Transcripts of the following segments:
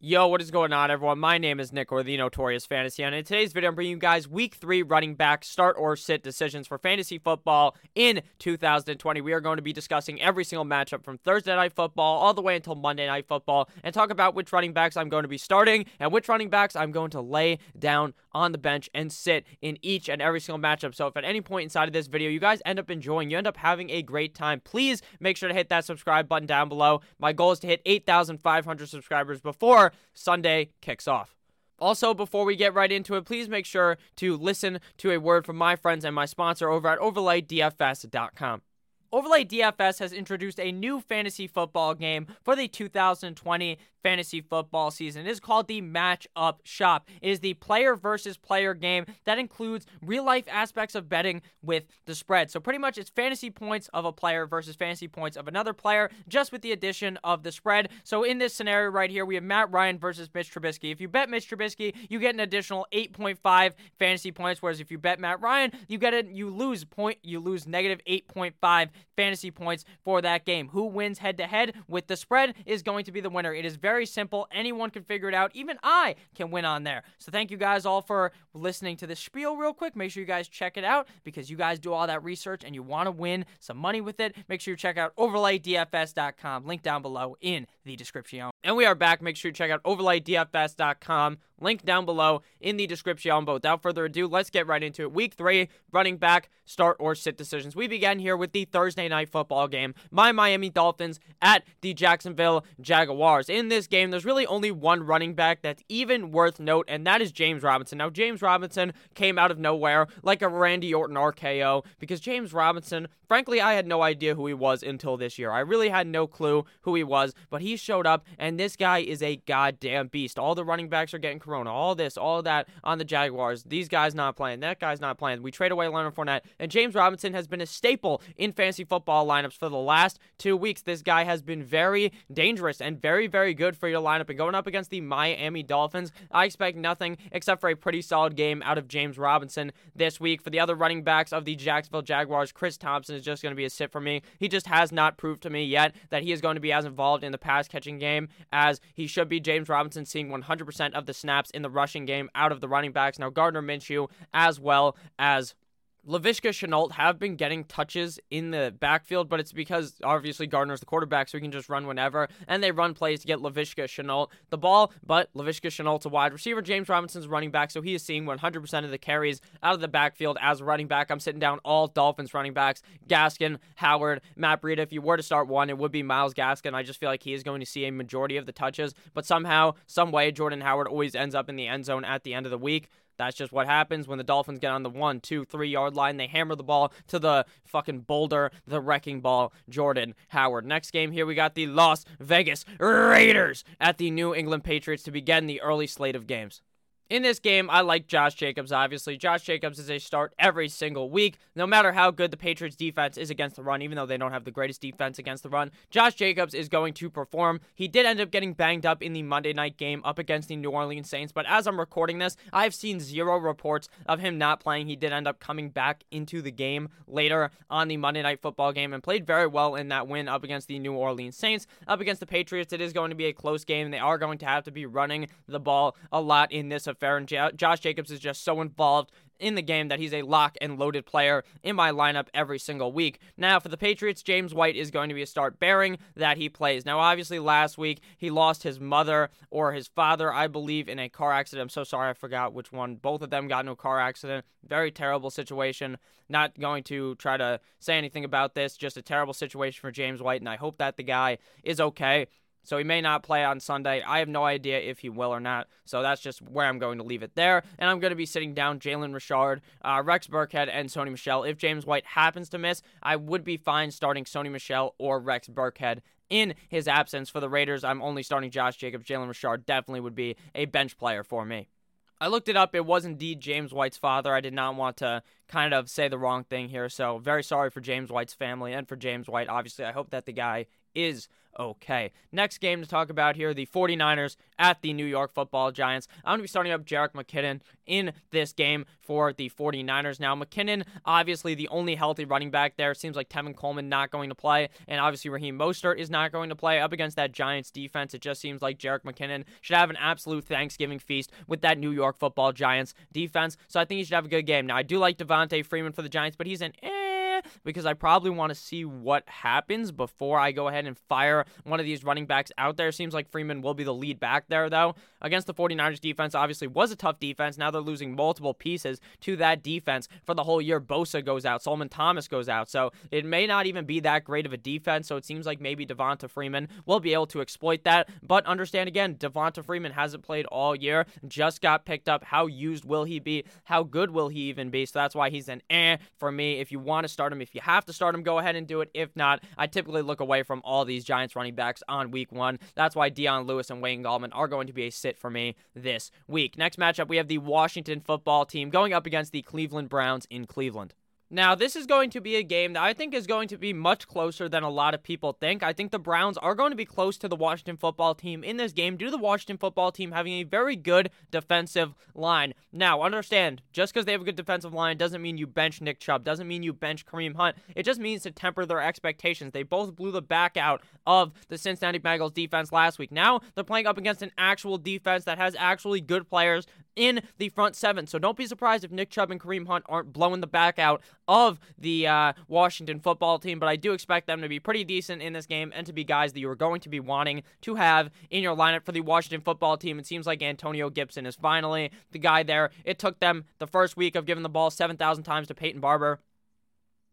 Yo, what is going on, everyone? My name is Nick, or the Notorious Fantasy, and in today's video, I'm bringing you guys Week 3 running back start or sit decisions for fantasy football in 2020. We are going to be discussing every single matchup from Thursday Night Football all the way until Monday Night Football and talk about which running backs I'm going to be starting and which running backs I'm going to lay down on the bench and sit in each and every single matchup. So if at any point inside of this video you guys end up enjoying, you end up having a great time, please make sure to hit that subscribe button down below. My goal is to hit 8,500 subscribers before Sunday kicks off. Also, before we get right into it, please make sure to listen to a word from my friends and my sponsor over at OverlayDFS.com. Overlay DFS has introduced a new fantasy football game for the 2020 fantasy football season. It is called the Matchup Shop. It is the player versus player game that includes real life aspects of betting with the spread. So, pretty much, it's fantasy points of a player versus fantasy points of another player, just with the addition of the spread. So, in this scenario right here, we have Matt Ryan versus Mitch Trubisky. If you bet Mitch Trubisky, you get an additional 8.5 fantasy points, whereas if you bet Matt Ryan, you get it, you lose point, you lose negative 8.5 fantasy points for that game. Who wins head to head with the spread is going to be the winner. It is very simple. Anyone can figure it out. Even I can win on there. So thank you guys all for listening to this spiel real quick. Make sure you guys check it out because you guys do all that research and you want to win some money with it. Make sure you check out overlaydfs.com. Link down below in the description. And we are back. Make sure you check out overlaydfs.com. Link down below in the description. But without further ado, let's get right into it. Week three, running back, start or sit decisions. We begin here with the Thursday night football game. My Miami Dolphins at the Jacksonville Jaguars. In this game, there's really only one running back that's even worth note, and that is James Robinson. Now, James Robinson came out of nowhere like a Randy Orton RKO because James Robinson, frankly, I had no idea who he was until this year. I really had no clue who he was, but he showed up, and this guy is a goddamn beast. All the running backs are getting corona, all this, all that on the Jaguars. These guys not playing, that guy's not playing. We trade away Leonard Fournette, and James Robinson has been a staple in fantasy football lineups for the last two weeks. This guy has been very dangerous and very, very good for your lineup. And going up against the Miami Dolphins, I expect nothing except for a pretty solid game out of James Robinson this week. For the other running backs of the Jacksonville Jaguars, Chris Thompson is just going to be a sit for me. He just has not proved to me yet that he is going to be as involved in the pass catching game as he should be. James Robinson seeing 100% of the snaps in the rushing game out of the running backs. Now, Gardner Minshew, as well as Laviska Shenault have been getting touches in the backfield, but it's because obviously Gardner's the quarterback, so he can just run whenever, and they run plays to get Laviska Shenault the ball, but Laviska Shenault's a wide receiver. James Robinson's running back, so he is seeing 100% of the carries out of the backfield as a running back. I'm sitting down all Dolphins running backs, Gaskin, Howard, Matt Breida. If you were to start one, it would be Myles Gaskin. I just feel like he is going to see a majority of the touches, but somehow, some way, Jordan Howard always ends up in the end zone at the end of the week. That's just what happens when the Dolphins get on the one, two, three yard line. They hammer the ball to the fucking boulder, the wrecking ball, Jordan Howard. Next game here, we got the Las Vegas Raiders at the New England Patriots to begin the early slate of games. In this game, I like Josh Jacobs, obviously. Josh Jacobs is a start every single week, no matter how good the Patriots defense is against the run, even though they don't have the greatest defense against the run. Josh Jacobs is going to perform. He did end up getting banged up in the Monday night game up against the New Orleans Saints, but as I'm recording this, I've seen zero reports of him not playing. He did end up coming back into the game later on the Monday night football game and played very well in that win up against the New Orleans Saints. Up against the Patriots, it is going to be a close game, they are going to have to be running the ball a lot in this And J- Josh Jacobs is just so involved in the game that he's a lock and loaded player in my lineup every single week. Now, for the Patriots, James White is going to be a start bearing that he plays. Now, obviously, last week he lost his mother or his father, I believe, in a car accident. I'm so sorry, I forgot which one. Both of them got in a car accident. Very terrible situation. Not going to try to say anything about this, just a terrible situation for James White, and I hope that the guy is okay. So he may not play on Sunday. I have no idea if he will or not. So that's just where I'm going to leave it there. And I'm going to be sitting down Jalen Richard, uh, Rex Burkhead, and Sony Michel. If James White happens to miss, I would be fine starting Sony Michel or Rex Burkhead in his absence. For the Raiders, I'm only starting Josh Jacobs. Jalen Richard definitely would be a bench player for me. I looked it up. It was indeed James White's father. I did not want to kind of say the wrong thing here. So, very sorry for James White's family and for James White. Obviously, I hope that the guy is okay. Next game to talk about here the 49ers at the New York football Giants. I'm going to be starting up Jerick McKinnon in this game for the 49ers. Now, McKinnon, obviously the only healthy running back there. Seems like Tevin Coleman not going to play, and obviously Raheem Mostert is not going to play. Up against that Giants defense, it just seems like Jerick McKinnon should have an absolute Thanksgiving feast with that New York football Giants defense. So I think he should have a good game. Now, I do like Devonta Freeman for the Giants, but he's an eh because I probably want to see what happens before I go ahead and fire one of these running backs out there. Seems like Freeman will be the lead back there, though. Against the 49ers defense, obviously was a tough defense. Now they're losing multiple pieces to that defense for the whole year. Bosa goes out, Solomon Thomas goes out. So it may not even be that great of a defense. So it seems like maybe Devonta Freeman will be able to exploit that. But understand again, Devonta Freeman hasn't played all year, just got picked up. How used will he be? How good will he even be? So that's why he's an eh for me. If you want to start him, if you have to start him, go ahead and do it. If not, I typically look away from all these Giants running backs on week one. That's why Dion Lewis and Wayne Gallman are going to be a sit for me this week. Next matchup, we have the Washington football team going up against the Cleveland Browns in Cleveland. Now, this is going to be a game that I think is going to be much closer than a lot of people think. I think the Browns are going to be close to the Washington football team in this game due to the Washington football team having a very good defensive line. Now, understand, just because they have a good defensive line doesn't mean you bench Nick Chubb, doesn't mean you bench Kareem Hunt. It just means to temper their expectations. They both blew the back out of the Cincinnati Bengals defense last week. Now, they're playing up against an actual defense that has actually good players in the front seven. So don't be surprised if Nick Chubb and Kareem Hunt aren't blowing the back out of the uh, Washington football team, but I do expect them to be pretty decent in this game and to be guys that you are going to be wanting to have in your lineup for the Washington football team. It seems like Antonio Gibson is finally the guy there. It took them the first week of giving the ball 7,000 times to Peyton Barber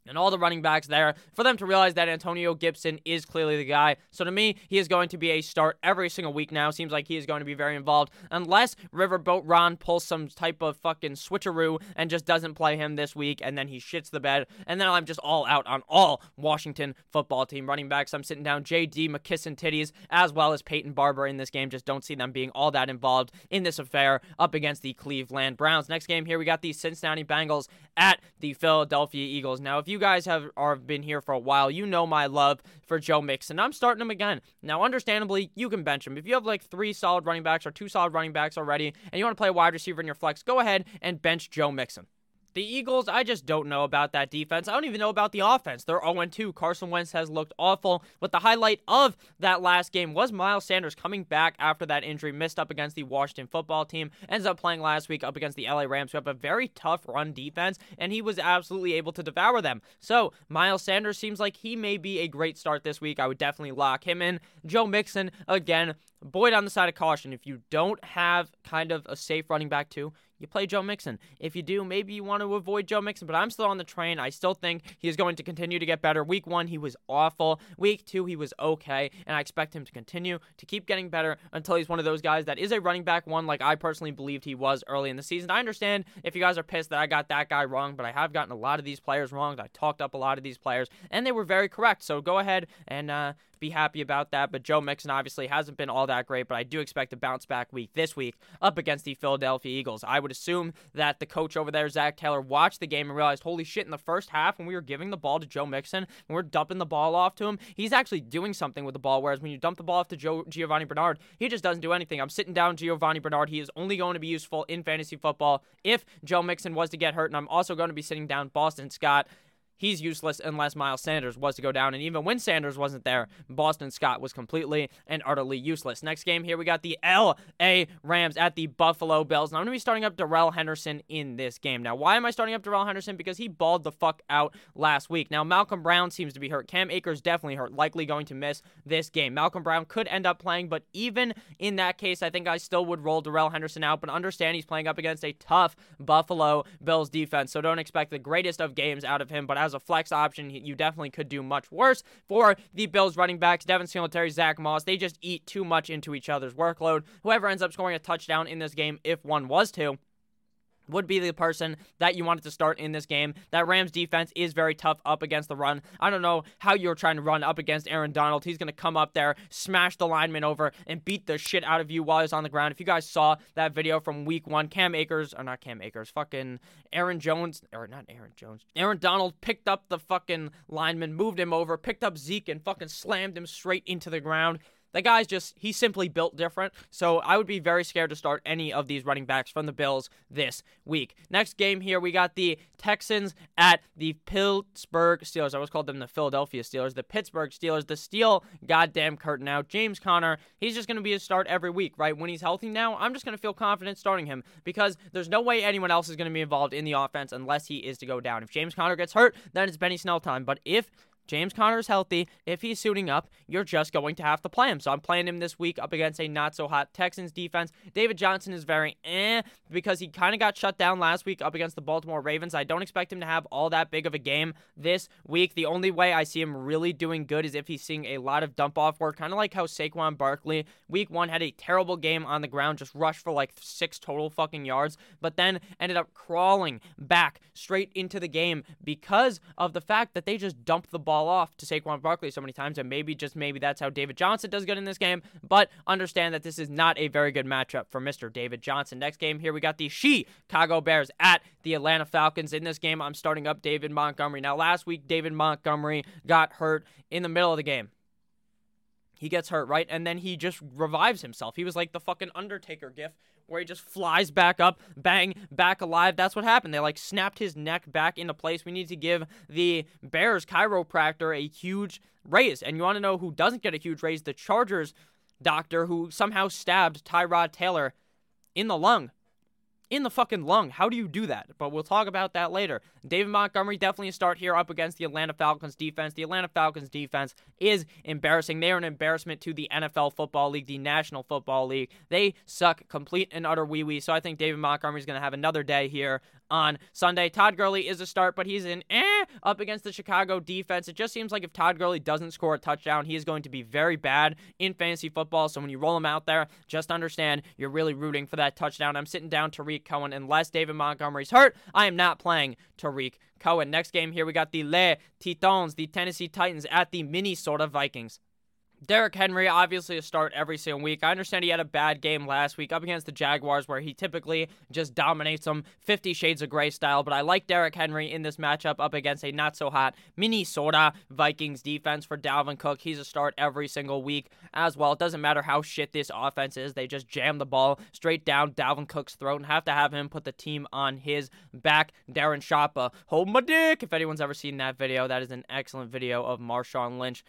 and all the running backs there for them to realize that Antonio Gibson is clearly the guy. So to me, he is going to be a start every single week now. Seems like he is going to be very involved unless Riverboat Ron pulls some type of fucking switcheroo and just doesn't play him this week and then he shits the bed. And then I'm just all out on all Washington football team running backs. I'm sitting down JD McKisson Titties as well as Peyton Barber in this game. Just don't see them being all that involved in this affair up against the Cleveland Browns. Next game here, we got the Cincinnati Bengals at the Philadelphia Eagles. Now, if you guys have are been here for a while, you know my love for Joe Mixon. I'm starting him again. Now, understandably, you can bench him. If you have like three solid running backs or two solid running backs already, and you want to play wide receiver in your flex, go ahead and bench Joe Mixon. The Eagles, I just don't know about that defense. I don't even know about the offense. They're 0 2. Carson Wentz has looked awful. But the highlight of that last game was Miles Sanders coming back after that injury, missed up against the Washington football team, ends up playing last week up against the LA Rams, who have a very tough run defense, and he was absolutely able to devour them. So, Miles Sanders seems like he may be a great start this week. I would definitely lock him in. Joe Mixon, again, Boyd on the side of caution. If you don't have kind of a safe running back, too, you play Joe Mixon. If you do, maybe you want to avoid Joe Mixon, but I'm still on the train. I still think he is going to continue to get better. Week one, he was awful. Week two, he was okay, and I expect him to continue to keep getting better until he's one of those guys that is a running back one, like I personally believed he was early in the season. I understand if you guys are pissed that I got that guy wrong, but I have gotten a lot of these players wrong. I talked up a lot of these players, and they were very correct. So go ahead and uh, be happy about that. But Joe Mixon obviously hasn't been all that great, but I do expect a bounce back week this week up against the Philadelphia Eagles. I would assume that the coach over there, Zac Taylor, watched the game and realized, holy shit, in the first half when we were giving the ball to Joe Mixon, when we're dumping the ball off to him, he's actually doing something with the ball. Whereas when you dump the ball off to Joe Giovanni Bernard, he just doesn't do anything. I'm sitting down Giovanni Bernard. He is only going to be useful in fantasy football if Joe Mixon was to get hurt. And I'm also going to be sitting down Boston Scott he's useless unless Miles Sanders was to go down. And even when Sanders wasn't there, Boston Scott was completely and utterly useless. Next game here, we got the LA Rams at the Buffalo Bills. And I'm going to be starting up Darrell Henderson in this game. Now, why am I starting up Darrell Henderson? Because he balled the fuck out last week. Now, Malcolm Brown seems to be hurt. Cam Akers definitely hurt, likely going to miss this game. Malcolm Brown could end up playing, but even in that case, I think I still would roll Darrell Henderson out. But understand he's playing up against a tough Buffalo Bills defense, so don't expect the greatest of games out of him. But as a flex option, you definitely could do much worse for the Bills running backs. Devin Singletary, Zack Moss, they just eat too much into each other's workload. Whoever ends up scoring a touchdown in this game, if one was to, would be the person that you wanted to start in this game. That Rams defense is very tough up against the run. I don't know how you're trying to run up against Aaron Donald. He's going to come up there, smash the lineman over, and beat the shit out of you while he's on the ground. If you guys saw that video from week one, Cam Akers, or not Cam Akers, fucking Aaron Jones, or not Aaron Jones, Aaron Donald picked up the fucking lineman, moved him over, picked up Zeke, and fucking slammed him straight into the ground. The guy's just, he's simply built different. So I would be very scared to start any of these running backs from the Bills this week. Next game here, we got the Texans at the Pittsburgh Steelers. I always called them the Philadelphia Steelers, the Pittsburgh Steelers, the steel goddamn curtain out. James Conner, he's just going to be a start every week, right? When he's healthy now, I'm just going to feel confident starting him because there's no way anyone else is going to be involved in the offense unless he is to go down. If James Conner gets hurt, then it's Benny Snell time. But if James Conner is healthy. If he's suiting up, you're just going to have to play him. So I'm playing him this week up against a not so hot Texans defense. David Johnson is very eh because he kind of got shut down last week up against the Baltimore Ravens. I don't expect him to have all that big of a game this week. The only way I see him really doing good is if he's seeing a lot of dump off work, kind of like how Saquon Barkley week one had a terrible game on the ground, just rushed for like six total fucking yards, but then ended up crawling back straight into the game because of the fact that they just dumped the ball ball off to Saquon Barkley so many times, and maybe just maybe that's how David Johnson does good in this game. But understand that this is not a very good matchup for Mr. David Johnson. Next game here, we got the Chicago Bears at the Atlanta Falcons. In this game, I'm starting up David Montgomery. Now, last week, David Montgomery got hurt in the middle of the game. He gets hurt, right? And then he just revives himself. He was like the fucking Undertaker gif where he just flies back up, bang, back alive. That's what happened. They like snapped his neck back into place. We need to give the Bears chiropractor a huge raise. And you want to know who doesn't get a huge raise? The Chargers doctor who somehow stabbed Tyrod Taylor in the lung in the fucking lung. How do you do that? But we'll talk about that later. David Montgomery definitely a start here up against the Atlanta Falcons defense. The Atlanta Falcons defense is embarrassing. They are an embarrassment to the NFL Football League, the National Football League. They suck complete and utter wee wee. So I think David Montgomery is going to have another day here on Sunday. Todd Gurley is a start, but he's in eh up against the Chicago defense. It just seems like if Todd Gurley doesn't score a touchdown, he is going to be very bad in fantasy football. So when you roll him out there, just understand you're really rooting for that touchdown. I'm sitting down Tarik Cohen. Unless David Montgomery's hurt, I am not playing Tarik Cohen. Next game here, we got the Les Titans, the Tennessee Titans at the Minnesota Vikings. Derrick Henry, obviously a start every single week. I understand he had a bad game last week up against the Jaguars where he typically just dominates them 50 Shades of Grey style, but I like Derrick Henry in this matchup up against a not so hot Minnesota Vikings defense for Dalvin Cook. He's a start every single week as well. It doesn't matter how shit this offense is, they just jam the ball straight down Dalvin Cook's throat and have to have him put the team on his back. Darren Sharper, hold my dick. If anyone's ever seen that video, that is an excellent video of Marshawn Lynch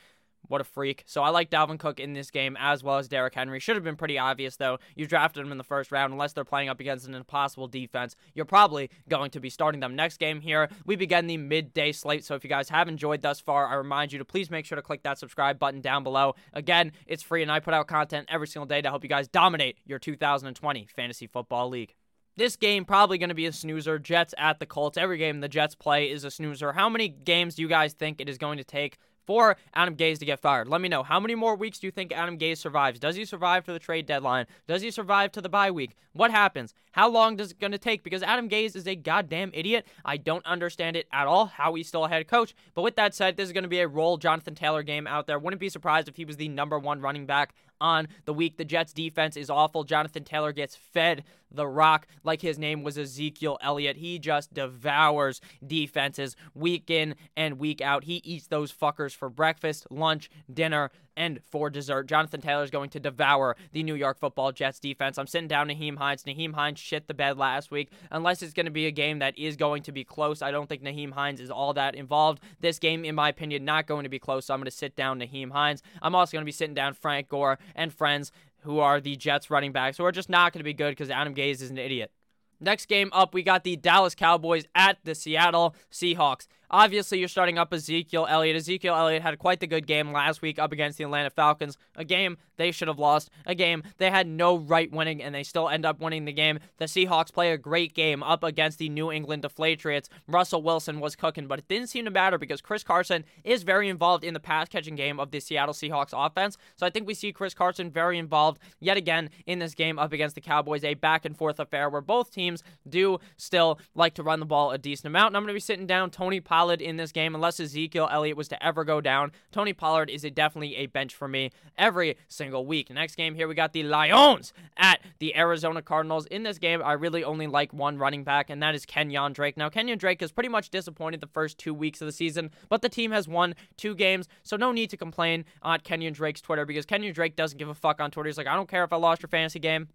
what a freak. So I like Dalvin Cook in this game as well as Derrick Henry. Should have been pretty obvious, though. You drafted him in the first round. Unless they're playing up against an impossible defense, you're probably going to be starting them. Next game here, we begin the midday slate. So if you guys have enjoyed thus far, I remind you to please make sure to click that subscribe button down below. Again, it's free, and I put out content every single day to help you guys dominate your 2020 Fantasy Football League. This game probably going to be a snoozer. Jets at the Colts. Every game the Jets play is a snoozer. How many games do you guys think it is going to take for Adam Gase to get fired. Let me know. How many more weeks do you think Adam Gase survives? Does he survive to the trade deadline? Does he survive to the bye week? What happens? How long does it going to take? Because Adam Gase is a goddamn idiot. I don't understand it at all how he's still a head coach. But with that said, this is going to be a roll Jonathan Taylor game out there. Wouldn't be surprised if he was the number one running back on the week. The Jets defense is awful. Jonathan Taylor gets fed the rock like his name was Ezekiel Elliott. He just devours defenses week in and week out. He eats those fuckers for breakfast, lunch, dinner, and for dessert. Jonathan Taylor is going to devour the New York football Jets defense. I'm sitting down Nyheim Hines. Nyheim Hines shit the bed last week. Unless it's going to be a game that is going to be close, I don't think Nyheim Hines is all that involved. This game, in my opinion, not going to be close, so I'm going to sit down Nyheim Hines. I'm also going to be sitting down Frank Gore and friends who are the Jets running backs, who are just not going to be good because Adam Gase is an idiot. Next game up, we got the Dallas Cowboys at the Seattle Seahawks. Obviously, you're starting up Ezekiel Elliott. Ezekiel Elliott had quite the good game last week up against the Atlanta Falcons, a game they should have lost, a game they had no right winning, and they still end up winning the game. The Seahawks play a great game up against the New England Deflatriots. Russell Wilson was cooking, but it didn't seem to matter because Chris Carson is very involved in the pass catching game of the Seattle Seahawks offense. So I think we see Chris Carson very involved yet again in this game up against the Cowboys, a back and forth affair where both teams do still like to run the ball a decent amount. And I'm going to be sitting down Tony in this game unless Ezekiel Elliott was to ever go down. Tony Pollard is a, definitely a bench for me every single week. Next game here, we got the Lions at the Arizona Cardinals. In this game, I really only like one running back, and that is Kenyan Drake. Now, Kenyan Drake has pretty much disappointed the first two weeks of the season, but the team has won two games, so no need to complain on Kenyan Drake's Twitter because Kenyan Drake doesn't give a fuck on Twitter. He's like, I don't care if I lost your fantasy game.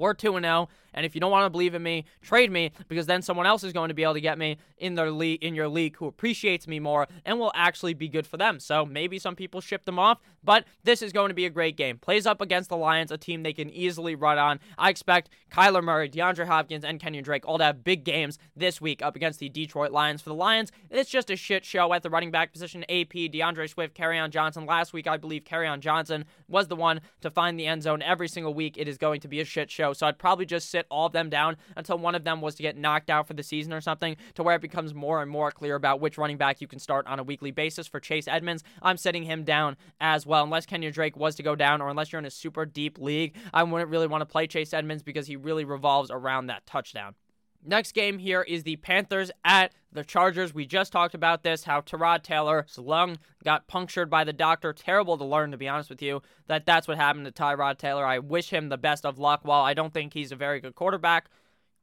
We're 2 0. And if you don't want to believe in me, trade me because then someone else is going to be able to get me in their league in your league who appreciates me more and will actually be good for them. So maybe some people ship them off, but this is going to be a great game. Plays up against the Lions, a team they can easily run on. I expect Kyler Murray, DeAndre Hopkins, and Kenyan Drake all to have big games this week up against the Detroit Lions. For the Lions, it's just a shit show at the running back position. AP, D'Andre Swift, Kerryon Johnson. Last week, I believe Kerryon Johnson was the one to find the end zone every single week. It is going to be a shit show. So I'd probably just sit all of them down until one of them was to get knocked out for the season or something, to where it becomes more and more clear about which running back you can start on a weekly basis. For Chase Edmonds, I'm sitting him down as well. Unless Kenya Drake was to go down, or unless you're in a super deep league, I wouldn't really want to play Chase Edmonds because he really revolves around that touchdown. Next game here is the Panthers at the Chargers. We just talked about this how Tyrod Taylor's lung got punctured by the doctor. Terrible to learn, to be honest with you, that that's what happened to Tyrod Taylor. I wish him the best of luck. While I don't think he's a very good quarterback,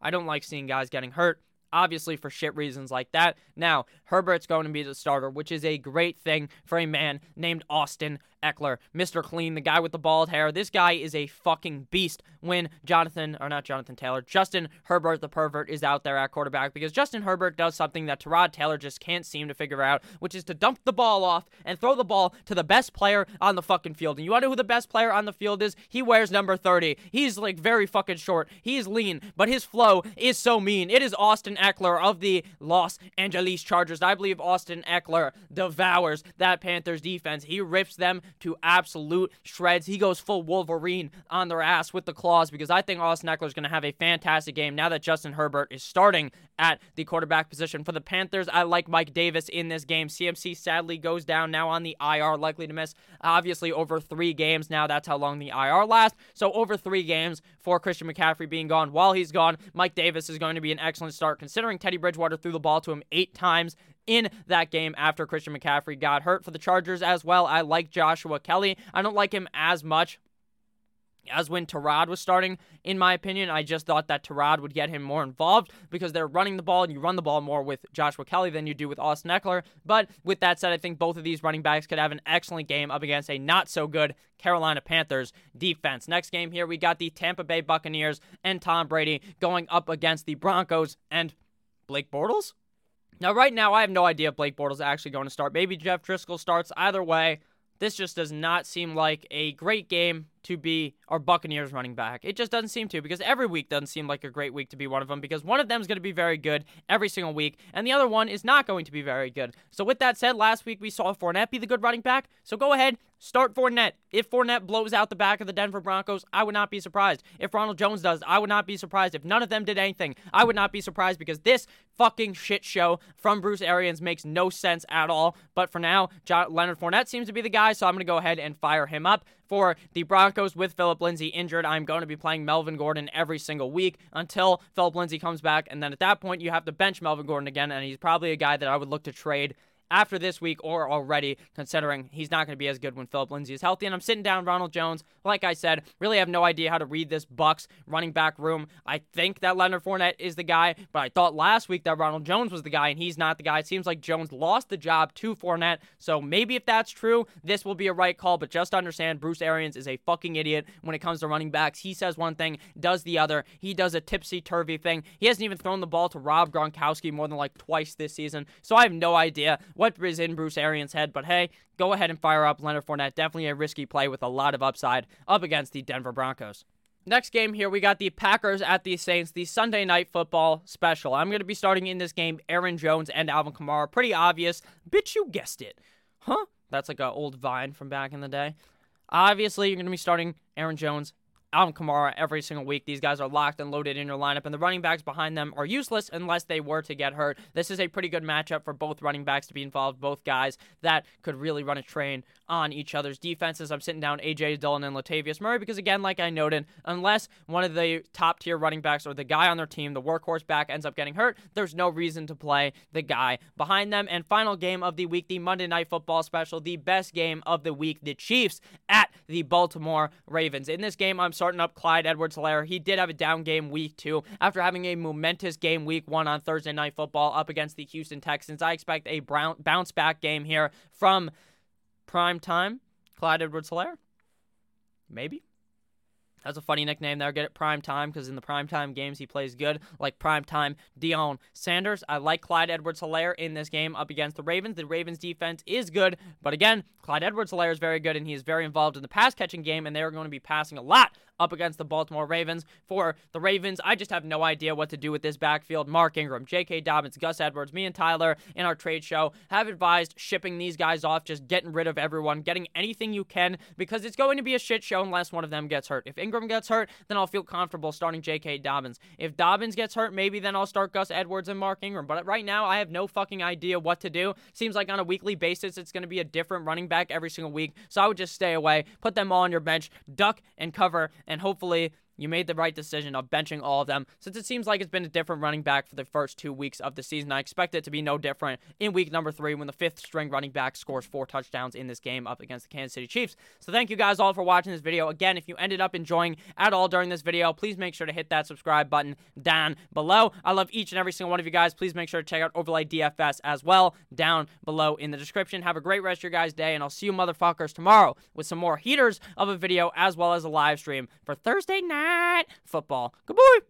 I don't like seeing guys getting hurt obviously for shit reasons like that. Now, Herbert's going to be the starter, which is a great thing for a man named Austin Ekeler, Mr. Clean, the guy with the bald hair. This guy is a fucking beast when Jonathan, or not Jonathan Taylor, Justin Herbert, the pervert, is out there at quarterback because Justin Herbert does something that Tyrod Taylor just can't seem to figure out, which is to dump the ball off and throw the ball to the best player on the fucking field. And you want to know who the best player on the field is? He wears number 30. He's like very fucking short. He's lean, but his flow is so mean. It is Austin Ekeler of the Los Angeles Chargers. I believe Austin Ekeler devours that Panthers defense. He rips them to absolute shreds. He goes full Wolverine on their ass with the claws because I think Austin Ekeler is going to have a fantastic game now that Justin Herbert is starting at the quarterback position. For the Panthers, I like Mike Davis in this game. CMC sadly goes down now on the IR, likely to miss obviously over three games now. That's how long the IR lasts. So over three games for Christian McCaffrey being gone. While he's gone, Mike Davis is going to be an excellent start considering Teddy Bridgewater threw the ball to him eight times in that game after Christian McCaffrey got hurt for the Chargers as well. I like Joshua Kelley. I don't like him as much as when Tyrod was starting, in my opinion. I just thought that Tyrod would get him more involved because they're running the ball and you run the ball more with Joshua Kelley than you do with Austin Ekeler. But with that said, I think both of these running backs could have an excellent game up against a not so good Carolina Panthers defense. Next game here, we got the Tampa Bay Buccaneers and Tom Brady going up against the Broncos and Blake Bortles. Now, right now, I have no idea if Blake Bortles is actually going to start. Maybe Jeff Driskel starts. Either way, this just does not seem like a great game to be our Buccaneers running back. It just doesn't seem to because every week doesn't seem like a great week to be one of them because one of them is going to be very good every single week and the other one is not going to be very good. So with that said, last week we saw Fournette be the good running back. So go ahead, start Fournette. If Fournette blows out the back of the Denver Broncos, I would not be surprised. If Ronald Jones does, I would not be surprised. If none of them did anything, I would not be surprised because this fucking shit show from Bruce Arians makes no sense at all. But for now, John, Leonard Fournette seems to be the guy, so I'm going to go ahead and fire him up for the Broncos with Phillip Lindsay injured. I'm going to be playing Melvin Gordon every single week until Phillip Lindsay comes back. And then at that point, you have to bench Melvin Gordon again. And he's probably a guy that I would look to trade after this week or already, considering he's not going to be as good when Phillip Lindsay is healthy. And I'm sitting down Ronald Jones. Like I said, really have no idea how to read this Bucks running back room. I think that Leonard Fournette is the guy, but I thought last week that Ronald Jones was the guy, and he's not the guy. It seems like Jones lost the job to Fournette. So maybe if that's true, this will be a right call. But just understand, Bruce Arians is a fucking idiot when it comes to running backs. He says one thing, does the other. He does a tipsy turvy thing. He hasn't even thrown the ball to Rob Gronkowski more than like twice this season. So I have no idea what is in Bruce Arians' head. But hey, go ahead and fire up Leonard Fournette. Definitely a risky play with a lot of upside up against the Denver Broncos. Next game here, we got the Packers at the Saints, the Sunday night football special. I'm going to be starting in this game Aaron Jones and Alvin Kamara. Pretty obvious. Bitch, you guessed it. Huh? That's like an old vine from back in the day. Obviously, you're going to be starting Aaron Jones Alvin Kamara every single week. These guys are locked and loaded in your lineup, and the running backs behind them are useless unless they were to get hurt. This is a pretty good matchup for both running backs to be involved, both guys that could really run a train on each other's defenses. I'm sitting down AJ Dillon and Latavius Murray because, again, like I noted, unless one of the top tier running backs or the guy on their team, the workhorse back, ends up getting hurt, there's no reason to play the guy behind them. And final game of the week, the Monday Night Football special, the best game of the week, the Chiefs at the Baltimore Ravens. In this game, I'm starting up Clyde Edwards Helaire. He did have a down game week two after having a momentous game week one on Thursday Night Football up against the Houston Texans. I expect a bounce back game here from prime time Clyde Edwards Helaire. Maybe. That's a funny nickname there. Get it prime time because in the prime time games he plays good, like prime time Deion Sanders. I like Clyde Edwards Helaire in this game up against the Ravens. The Ravens defense is good, but again, Clyde Edwards Helaire is very good and he is very involved in the pass catching game, and they are going to be passing a lot up against the Baltimore Ravens. For the Ravens, I just have no idea what to do with this backfield. Mark Ingram, J.K. Dobbins, Gus Edwards, me and Tyler in our trade show have advised shipping these guys off, just getting rid of everyone, getting anything you can, because it's going to be a shit show unless one of them gets hurt. If Ingram gets hurt, then I'll feel comfortable starting J.K. Dobbins. If Dobbins gets hurt, maybe then I'll start Gus Edwards and Mark Ingram. But right now, I have no fucking idea what to do. Seems like on a weekly basis, it's going to be a different running back every single week. So I would just stay away, put them all on your bench, duck and cover, and hopefully you made the right decision of benching all of them since it seems like it's been a different running back for the first two weeks of the season. I expect it to be no different in week number three when the fifth string running back scores four touchdowns in this game up against the Kansas City Chiefs. So thank you guys all for watching this video. Again, if you ended up enjoying at all during this video, please make sure to hit that subscribe button down below. I love each and every single one of you guys. Please make sure to check out Overlay DFS as well down below in the description. Have a great rest of your guys' day, and I'll see you motherfuckers tomorrow with some more heaters of a video as well as a live stream for Thursday night football Good Goodbye.